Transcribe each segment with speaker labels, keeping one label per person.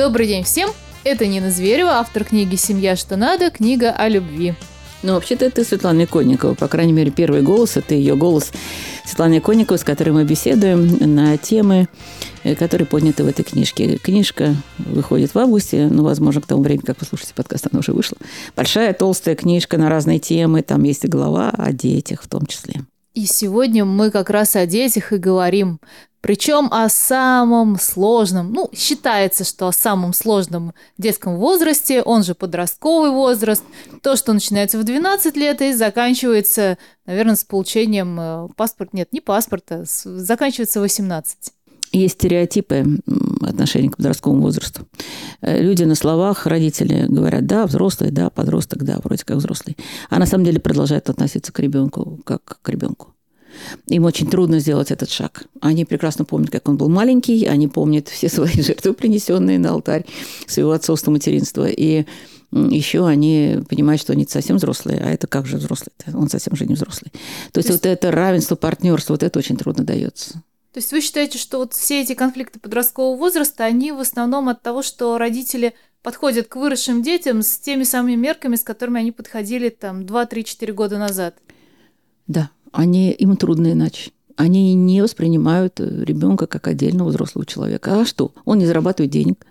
Speaker 1: Добрый день всем! Это Нина Зверева, автор книги «Семья, что надо», книга о любви.
Speaker 2: Ну, вообще-то это Светлана Иконникова. По крайней мере, первый голос – это ее голос Светланы Иконниковой, с которой мы беседуем на темы, э, которые подняты в этой книжке. Книжка выходит в августе, ну, возможно, к тому времени, как вы слушаете подкаст, она уже вышла. Большая, толстая книжка на разные темы, там есть и глава о детях в том числе.
Speaker 1: И сегодня мы как раз о детях и говорим. Причем о самом сложном, ну, считается, что о самом сложном детском возрасте, он же подростковый возраст, то, что начинается в 12 лет и заканчивается, наверное, с получением э, паспорта, нет, не паспорта, заканчивается 18
Speaker 2: есть стереотипы отношения к подростковому возрасту. Э, люди на словах, родители говорят, да, взрослый, да, подросток, да, вроде как взрослый. А на самом деле продолжают относиться к ребенку как к ребенку. Им очень трудно сделать этот шаг. Они прекрасно помнят, как он был маленький, они помнят все свои жертвы, принесенные на алтарь своего отцовства, материнства. И еще они понимают, что они совсем взрослые, а это как же взрослый? Он совсем же не взрослый. То, То есть, есть вот это равенство, партнерство, вот это очень трудно дается.
Speaker 1: То есть вы считаете, что вот все эти конфликты подросткового возраста, они в основном от того, что родители подходят к выросшим детям с теми самыми мерками, с которыми они подходили там 2-3-4 года назад?
Speaker 2: Да, они, им трудно иначе. Они не воспринимают ребенка как отдельного взрослого человека. А что? Он не зарабатывает денег.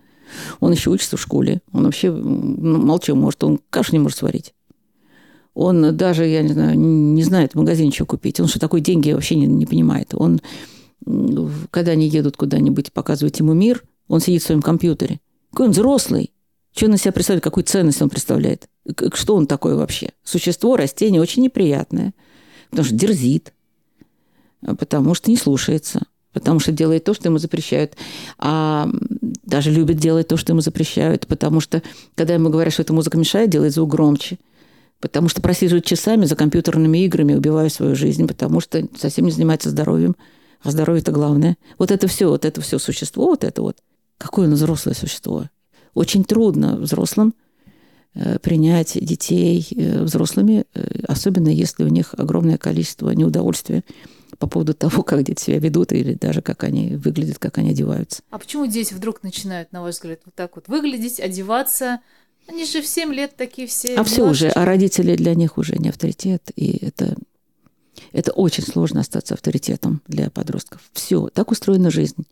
Speaker 2: Он еще учится в школе. Он вообще ну, молчу может. Он кашу не может сварить. Он даже, я не знаю, не знает в магазине что купить. Он что такое деньги вообще не, не понимает. Он, когда они едут куда-нибудь показывать ему мир, он сидит в своем компьютере. Какой он взрослый. Что он на себя представляет, какую ценность он представляет? Что он такое вообще? Существо, растение очень неприятное – потому что дерзит, потому что не слушается, потому что делает то, что ему запрещают, а даже любит делать то, что ему запрещают, потому что, когда ему говорят, что эта музыка мешает, делает звук громче, потому что просиживает часами за компьютерными играми, убивая свою жизнь, потому что совсем не занимается здоровьем, а здоровье – это главное. Вот это все, вот это все существо, вот это вот, какое оно взрослое существо. Очень трудно взрослым – Э, принять детей э, взрослыми, э, особенно если у них огромное количество неудовольствия по поводу того, как дети себя ведут или даже как они выглядят, как они одеваются.
Speaker 1: А почему дети вдруг начинают, на ваш взгляд, вот так вот выглядеть, одеваться? Они же в 7 лет такие все.
Speaker 2: А все уже, а родители для них уже не авторитет, и это это очень сложно остаться авторитетом для подростков. Все, так устроена жизнь.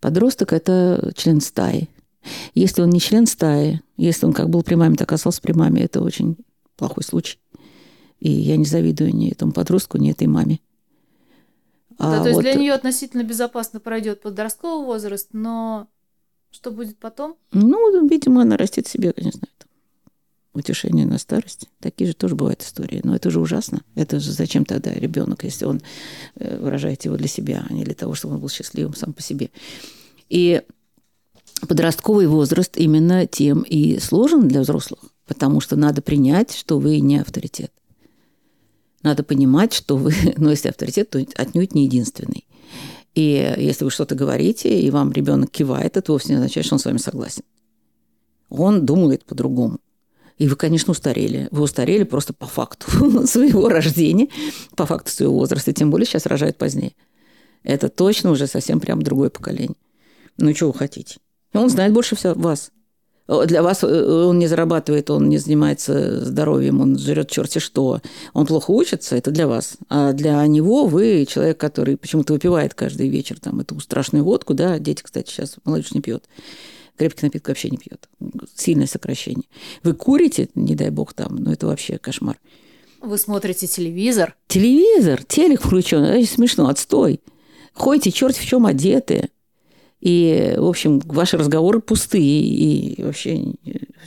Speaker 2: Подросток – это член стаи. Если он не член стаи, если он как был при маме, так остался при маме, это очень плохой случай. И я не завидую ни этому подростку, ни этой маме.
Speaker 1: А да, то есть вот... для нее относительно безопасно пройдет подростковый возраст, но что будет потом?
Speaker 2: Ну, видимо, она растет себе, не знаю, там, утешение на старость. Такие же тоже бывают истории. Но это же ужасно. Это же зачем тогда ребенок, если он э, выражает его для себя, а не для того, чтобы он был счастливым сам по себе. И подростковый возраст именно тем и сложен для взрослых, потому что надо принять, что вы не авторитет. Надо понимать, что вы, ну, если авторитет, то отнюдь не единственный. И если вы что-то говорите, и вам ребенок кивает, это вовсе не означает, что он с вами согласен. Он думает по-другому. И вы, конечно, устарели. Вы устарели просто по факту своего рождения, по факту своего возраста, тем более сейчас рожают позднее. Это точно уже совсем прям другое поколение. Ну, что вы хотите? Он знает больше всего вас. Для вас э, он не зарабатывает, он не занимается здоровьем, он жрет черти что. Он плохо учится, это для вас. А для него вы человек, который почему-то выпивает каждый вечер там эту страшную водку, да, дети, кстати, сейчас молодежь не пьет. Крепкий напиток вообще не пьет. Сильное сокращение. Вы курите, не дай бог там, ну это вообще кошмар.
Speaker 1: Вы смотрите телевизор?
Speaker 2: Телевизор, телек включен, это смешно, отстой. Ходите черт в чем одетые. И, в общем, ваши разговоры пустые и вообще...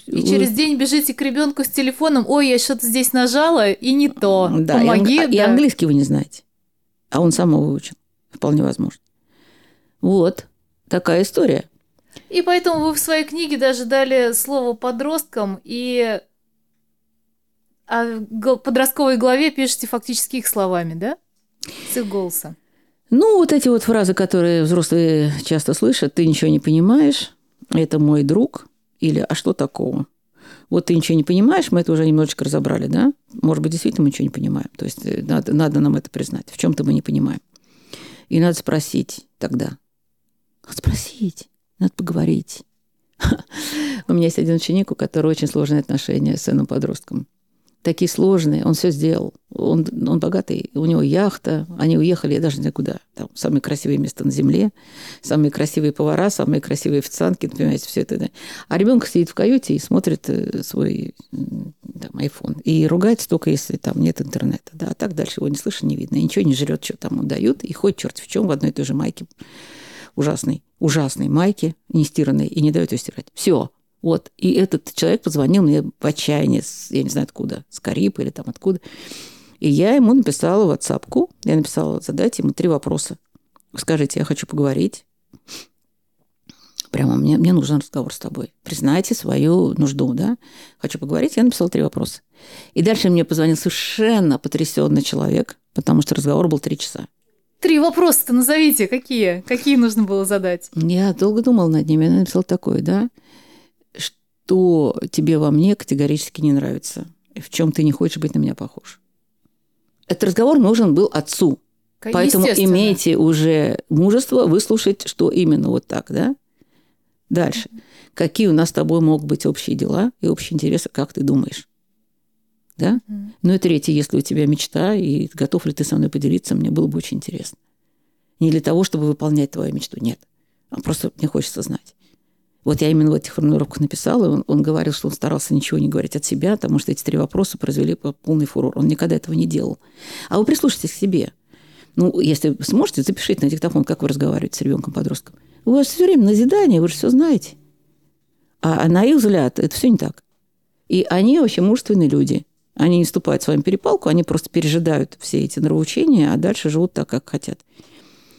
Speaker 1: И через день бежите к ребенку с телефоном, ой, я что-то здесь нажала, и не то.
Speaker 2: Да, Помоги. И, ан- да. и английский вы не знаете. А он сам его выучил. Вполне возможно. Вот такая история.
Speaker 1: И поэтому вы в своей книге даже дали слово подросткам, и о подростковой главе пишете фактически их словами, да? С их голоса.
Speaker 2: Ну, вот эти вот фразы, которые взрослые часто слышат, ты ничего не понимаешь, это мой друг, или а что такого? Вот ты ничего не понимаешь, мы это уже немножечко разобрали, да? Может быть, действительно мы ничего не понимаем. То есть э, надо, надо нам это признать. В чем-то мы не понимаем. И надо спросить тогда. Надо спросить, надо поговорить. У меня есть один ученик, у которого очень сложные отношения с сыном-подростком такие сложные. Он все сделал. Он, он богатый, у него яхта. Они уехали, я даже не знаю куда. Там самые красивые места на земле, самые красивые повара, самые красивые официантки, понимаете, все это. Да. А ребенок сидит в каюте и смотрит э, свой там, iPhone. И ругается только, если там нет интернета. Да, а так дальше его не слышно, не видно. И ничего не жрет, что там дают. И ходит черт в чем в одной и той же майке. Ужасной, ужасной майке, не стиранной, и не дают ее стирать. Все, вот. И этот человек позвонил мне в отчаянии, я не знаю откуда, с Карипа или там откуда. И я ему написала в WhatsApp, я написала, задайте ему три вопроса. Скажите, я хочу поговорить. Прямо мне, мне нужен разговор с тобой. Признайте свою нужду, да? Хочу поговорить. Я написала три вопроса. И дальше мне позвонил совершенно потрясенный человек, потому что разговор был три часа.
Speaker 1: Три вопроса-то назовите. Какие? Какие нужно было задать?
Speaker 2: Я долго думала над ними. Я написала такое, да? что тебе во мне категорически не нравится, в чем ты не хочешь быть на меня похож. Этот разговор нужен был отцу. Поэтому имейте уже мужество выслушать, что именно вот так, да? Дальше. Какие у нас с тобой могут быть общие дела и общие интересы, как ты думаешь? Да? Ну и третье, если у тебя мечта, и готов ли ты со мной поделиться, мне было бы очень интересно. Не для того, чтобы выполнять твою мечту, нет. А просто мне хочется знать. Вот я именно в этих формулировках написала, он, он говорил, что он старался ничего не говорить от себя, потому что эти три вопроса произвели полный фурор. Он никогда этого не делал. А вы прислушайтесь к себе. Ну, если сможете, запишите на диктофон, как вы разговариваете с ребенком-подростком. У вас все время назидание, вы же все знаете. А, а на их взгляд это все не так. И они вообще мужественные люди. Они не вступают в свою перепалку, они просто пережидают все эти нравоучения, а дальше живут так, как хотят.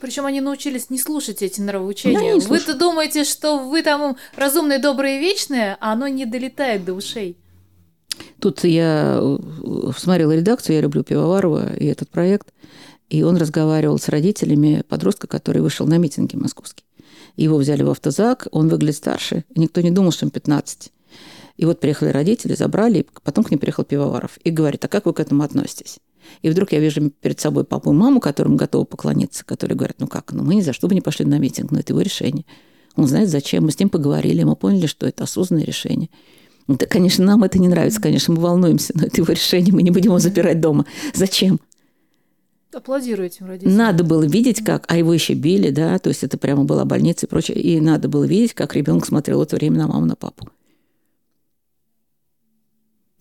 Speaker 1: Причем они научились не слушать эти нравоучения. Вы-то думаете, что вы там разумные, добрые, вечные, а оно не долетает до ушей.
Speaker 2: Тут я э, смотрела редакцию, я люблю Пивоварова и этот проект, и он разговаривал с родителями подростка, который вышел на митинги московский. Его взяли в автозак, он выглядит старше, никто не думал, что ему 15. И вот приехали родители, забрали, и потом к ним приехал Пивоваров и говорит, а как вы к этому относитесь? И вдруг я вижу перед собой папу и маму, которым готовы поклониться, которые говорят, ну как, ну мы ни за что бы не пошли на митинг, но это его решение. Он знает, зачем. Мы с ним поговорили, мы поняли, что это осознанное решение. Ну, да, конечно, нам это не нравится, конечно, мы волнуемся, но это его решение, мы не будем его запирать дома. Зачем?
Speaker 1: Аплодирую этим родителям.
Speaker 2: Надо было видеть, как, а его еще били, да, то есть это прямо была больница и прочее, и надо было видеть, как ребенок смотрел это время на маму, на папу.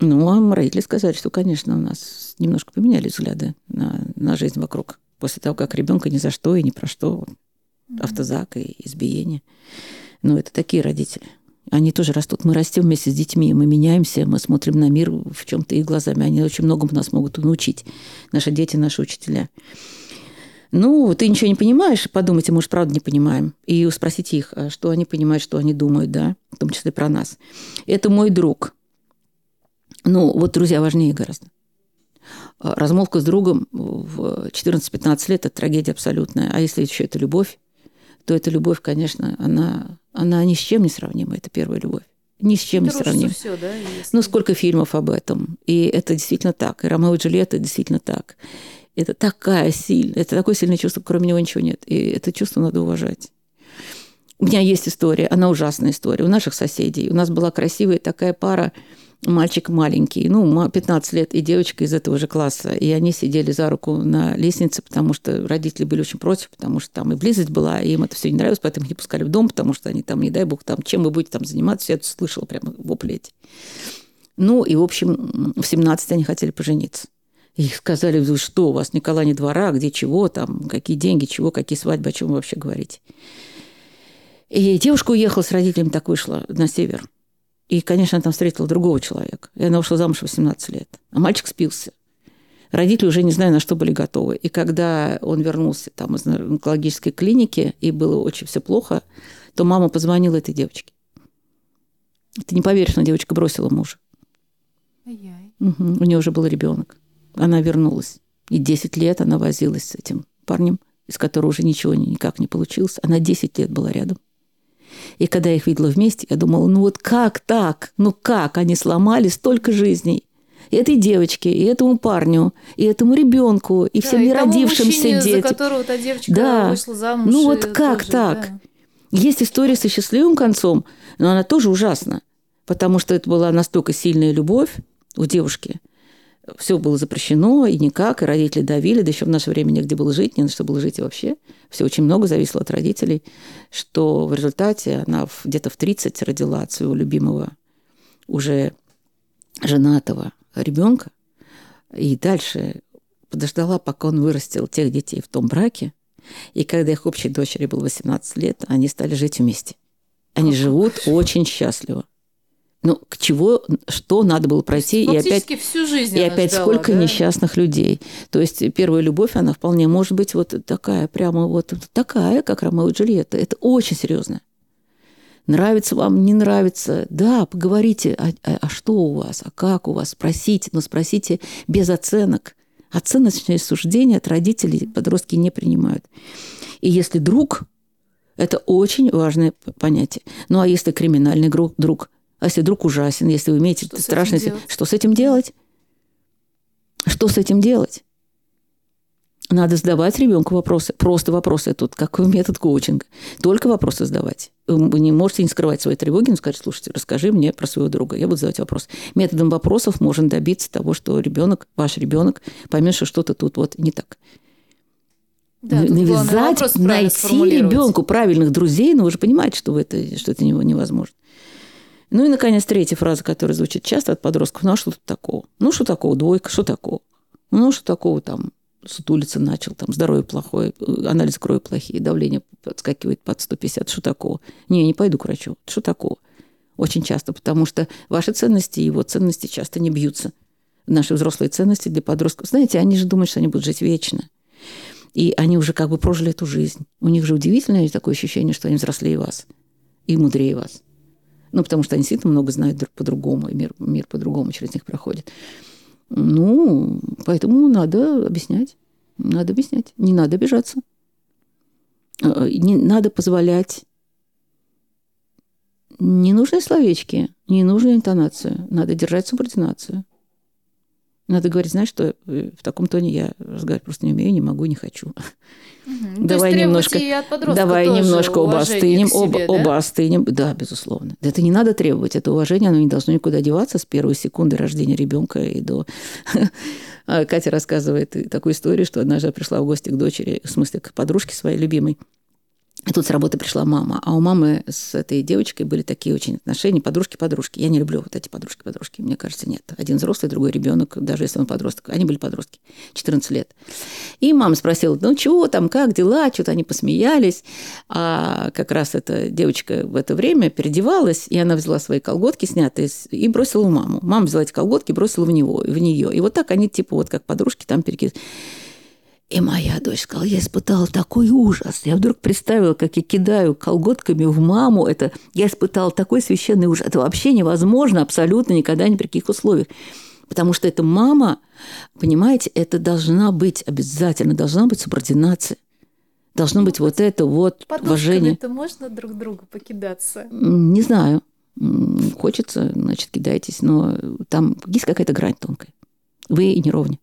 Speaker 2: Ну, а родители сказали, что, конечно, у нас немножко поменялись взгляды на, на жизнь вокруг. После того, как ребенка ни за что и ни про что, автозак и избиение. Ну, это такие родители. Они тоже растут. Мы растем вместе с детьми, мы меняемся, мы смотрим на мир в чем-то их глазами. Они очень многому нас могут научить. Наши дети, наши учителя. Ну, ты ничего не понимаешь, подумайте, может, правда не понимаем. И спросите их, а что они понимают, что они думают, да, в том числе про нас. Это мой друг. Ну, вот друзья важнее гораздо. А, размолвка с другом в 14-15 лет – это трагедия абсолютная. А если еще это любовь, то эта любовь, конечно, она, она ни с чем не сравнима. Это первая любовь. Ни с чем это не сравнима.
Speaker 1: Все, да, если...
Speaker 2: Ну, сколько фильмов об этом. И это действительно так. И Ромео и Джульетта действительно так. Это такая сильная, это такое сильное чувство, кроме него ничего нет. И это чувство надо уважать. У меня есть история, она ужасная история. У наших соседей. У нас была красивая такая пара, мальчик маленький, ну, 15 лет, и девочка из этого же класса. И они сидели за руку на лестнице, потому что родители были очень против, потому что там и близость была, и им это все не нравилось, поэтому не пускали в дом, потому что они там, не дай бог, там, чем вы будете там заниматься, я это слышала прямо вопли эти. Ну, и, в общем, в 17 они хотели пожениться. И сказали, что, у вас Николай не двора, где чего там, какие деньги, чего, какие свадьбы, о чем вы вообще говорите. И девушка уехала с родителями, так вышла на север. И, конечно, она там встретила другого человека. И она ушла замуж в 18 лет. А мальчик спился. Родители уже не знаю, на что были готовы. И когда он вернулся там из онкологической клиники, и было очень все плохо, то мама позвонила этой девочке. Ты не поверишь, но девочка бросила мужа. Угу. У нее уже был ребенок. Она вернулась. И 10 лет она возилась с этим парнем, из которого уже ничего никак не получилось. Она 10 лет была рядом. И когда я их видела вместе, я думала, ну вот как так? Ну как они сломали столько жизней? И этой девочке, и этому парню, и этому ребенку, и да, всем неродившимся детям.
Speaker 1: за которого та девочка да. вышла замуж.
Speaker 2: Ну вот как тоже, так? Да. Есть история со счастливым концом, но она тоже ужасна, потому что это была настолько сильная любовь у девушки. Все было запрещено, и никак, и родители давили, да еще в наше время негде было жить, не на что было жить и вообще. Все очень много зависело от родителей, что в результате она где-то в 30 родила от своего любимого уже женатого ребенка, и дальше подождала, пока он вырастил тех детей в том браке, и когда их общей дочери было 18 лет, они стали жить вместе. Они живут очень счастливо. Ну, к чего, что надо было пройти,
Speaker 1: и
Speaker 2: опять,
Speaker 1: всю жизнь
Speaker 2: и опять
Speaker 1: ждала,
Speaker 2: сколько
Speaker 1: да?
Speaker 2: несчастных людей. То есть первая любовь, она вполне может быть вот такая, прямо вот такая, как Ромео и Джульетта. Это очень серьезно. Нравится вам, не нравится, да, поговорите, а, а, а что у вас, а как у вас, спросите, но спросите без оценок. Оценочные суждения от родителей подростки не принимают. И если друг, это очень важное понятие. Ну а если криминальный друг, а если друг ужасен, если вы имеете
Speaker 1: что
Speaker 2: страшное...
Speaker 1: С
Speaker 2: что с этим делать? Что с этим делать? Надо задавать ребенку вопросы. Просто вопросы тут, как метод коучинга. Только вопросы задавать. Вы не можете не скрывать свои тревоги, но сказать, слушайте, расскажи мне про своего друга. Я буду задавать вопрос. Методом вопросов можно добиться того, что ребенок, ваш ребенок, поймет, что что-то тут вот не так.
Speaker 1: Да,
Speaker 2: Навязать, найти ребенку правильных друзей, но ну, вы же понимаете, что, это, что это невозможно. Ну и, наконец, третья фраза, которая звучит часто от подростков. Ну а что тут такого? Ну что такого? Двойка, что такого? Ну что такого там? сутулиться начал, там здоровье плохое, анализ крови плохие, давление подскакивает под 150, что такого? Не, не пойду к врачу, что такого? Очень часто, потому что ваши ценности и его ценности часто не бьются. Наши взрослые ценности для подростков. Знаете, они же думают, что они будут жить вечно. И они уже как бы прожили эту жизнь. У них же удивительное такое ощущение, что они взрослее вас и мудрее вас. Ну, потому что они действительно много знают друг по-другому, и мир, мир по-другому через них проходит. Ну, поэтому надо объяснять. Надо объяснять. Не надо обижаться. Э, не надо позволять. Не нужны словечки, не нужна интонация. Надо держать субординацию. Надо говорить, знаешь, что э, в таком тоне я разговаривать просто не умею, не могу, не хочу.
Speaker 1: Угу. Давай немножко,
Speaker 2: давай немножко оба остынем, оба,
Speaker 1: себе,
Speaker 2: да? оба остынем. Да, безусловно. Это не надо требовать, это уважение, оно не должно никуда деваться с первой секунды рождения ребенка и до. А Катя рассказывает такую историю, что однажды пришла в гости к дочери, в смысле к подружке своей любимой, и тут с работы пришла мама. А у мамы с этой девочкой были такие очень отношения, подружки-подружки. Я не люблю вот эти подружки-подружки. Мне кажется, нет. Один взрослый, другой ребенок, даже если он подросток. Они были подростки, 14 лет. И мама спросила, ну чего там, как дела? Что-то они посмеялись. А как раз эта девочка в это время переодевалась, и она взяла свои колготки, снятые, и бросила в маму. Мама взяла эти колготки, бросила в него, в нее. И вот так они, типа, вот как подружки там перекидывались. И моя дочь сказала, я испытала такой ужас. Я вдруг представила, как я кидаю колготками в маму. Это, я испытала такой священный ужас. Это вообще невозможно абсолютно никогда ни при каких условиях. Потому что эта мама, понимаете, это должна быть обязательно, должна быть субординация. Должно быть вот это вот уважение.
Speaker 1: это можно друг другу покидаться?
Speaker 2: Не знаю. Хочется, значит, кидайтесь. Но там есть какая-то грань тонкая. Вы не ровня.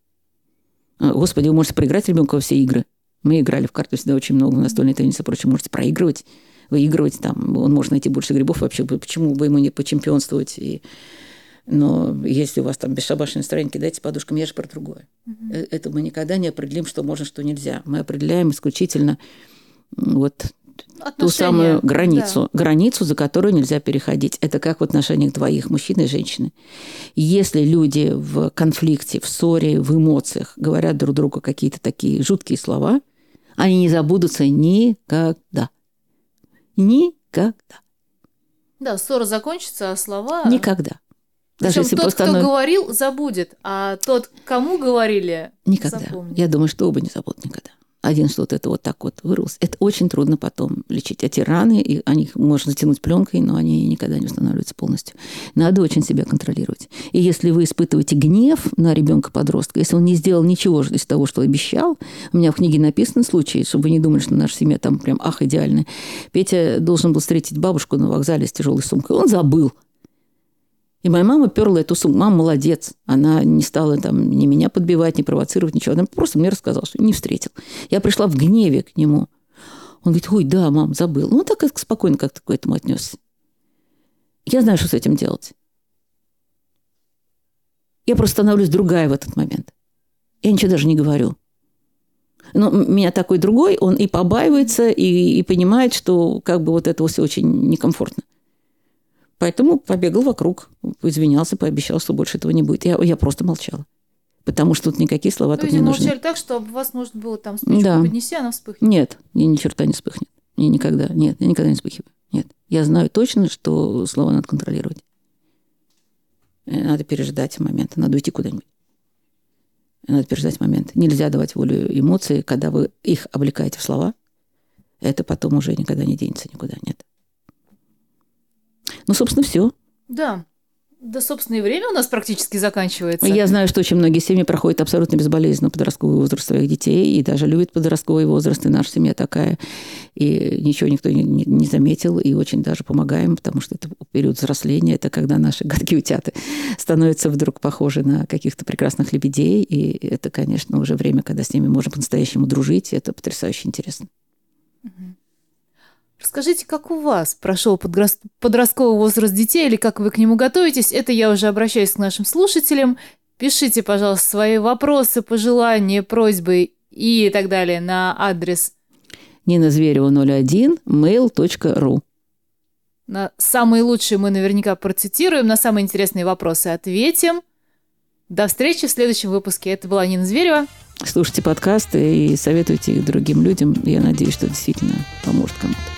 Speaker 2: А, господи, вы можете проиграть ребенку во все игры. Мы играли в карты всегда очень много, настольный теннис и прочее. Можете проигрывать, выигрывать. Там, он может найти больше грибов вообще. Почему бы ему не почемпионствовать? И... Но если у вас там бесшабашное настроение, кидайте подушками, я же про другое. Угу. Это мы никогда не определим, что можно, что нельзя. Мы определяем исключительно вот
Speaker 1: Отношения.
Speaker 2: ту самую границу, да. границу, за которую нельзя переходить. Это как в отношениях двоих, мужчины и женщины. Если люди в конфликте, в ссоре, в эмоциях говорят друг другу какие-то такие жуткие слова, они не забудутся никогда. Никогда.
Speaker 1: Да, ссора закончится, а слова...
Speaker 2: Никогда.
Speaker 1: Даже Причем если тот, кто говорил, забудет, а тот, кому говорили,
Speaker 2: Никогда.
Speaker 1: Запомнит.
Speaker 2: Я думаю, что оба не забудут никогда один что-то это вот так вот вырвался. Это очень трудно потом лечить. Эти раны, и они можно затянуть пленкой, но они никогда не восстанавливаются полностью. Надо очень себя контролировать. И если вы испытываете гнев на ребенка-подростка, если он не сделал ничего из того, что обещал, у меня в книге написаны случаи, чтобы вы не думали, что наша семья там прям ах, идеальная. Петя должен был встретить бабушку на вокзале с тяжелой сумкой. Он забыл. И моя мама перла эту сумку. Мама молодец. Она не стала там ни меня подбивать, ни провоцировать, ничего. Она просто мне рассказала, что не встретил. Я пришла в гневе к нему. Он говорит, ой, да, мам, забыл. Ну, так спокойно как-то к этому отнесся. Я знаю, что с этим делать. Я просто становлюсь другая в этот момент. Я ничего даже не говорю. Но меня такой другой, он и побаивается, и, и понимает, что как бы вот это все очень некомфортно. Поэтому побегал вокруг, извинялся, пообещал, что больше этого не будет. Я, я просто молчала. Потому что тут никакие слова
Speaker 1: То
Speaker 2: тут не нужны.
Speaker 1: молчали так, что вас можно было там спичку
Speaker 2: Да.
Speaker 1: поднеси, она вспыхнет.
Speaker 2: Нет, ни, ни черта не вспыхнет. Ни, никогда. Нет, я никогда не вспыхиваю. Нет. Я знаю точно, что слова надо контролировать. Э, Надо переждать момент. Надо уйти куда-нибудь. Надо переждать момент. Нельзя давать волю эмоции, когда вы их облекаете в слова. Это потом уже никогда не денется никуда. Нет. Ну, собственно, все.
Speaker 1: Да. Да, собственно, и время у нас практически заканчивается.
Speaker 2: Я знаю, что очень многие семьи проходят абсолютно безболезненно подростковый возраст своих детей и даже любят подростковый возраст, и наша семья такая. И ничего никто не, не- не заметил, и очень даже помогаем, потому что это период взросления, это когда наши гадкие утята становятся вдруг похожи на каких-то прекрасных лебедей, и это, конечно, уже время, когда с ними можно по-настоящему дружить, и это потрясающе интересно.
Speaker 1: Расскажите, как у вас прошел подростковый возраст детей или как вы к нему готовитесь? Это я уже обращаюсь к нашим слушателям. Пишите, пожалуйста, свои вопросы, пожелания, просьбы и так далее на адрес
Speaker 2: Нина Зверева, 01, mail.ru.
Speaker 1: на самые лучшие мы наверняка процитируем, на самые интересные вопросы ответим. До встречи в следующем выпуске. Это была Нина Зверева.
Speaker 2: Слушайте подкасты и советуйте их другим людям. Я надеюсь, что действительно поможет кому-то.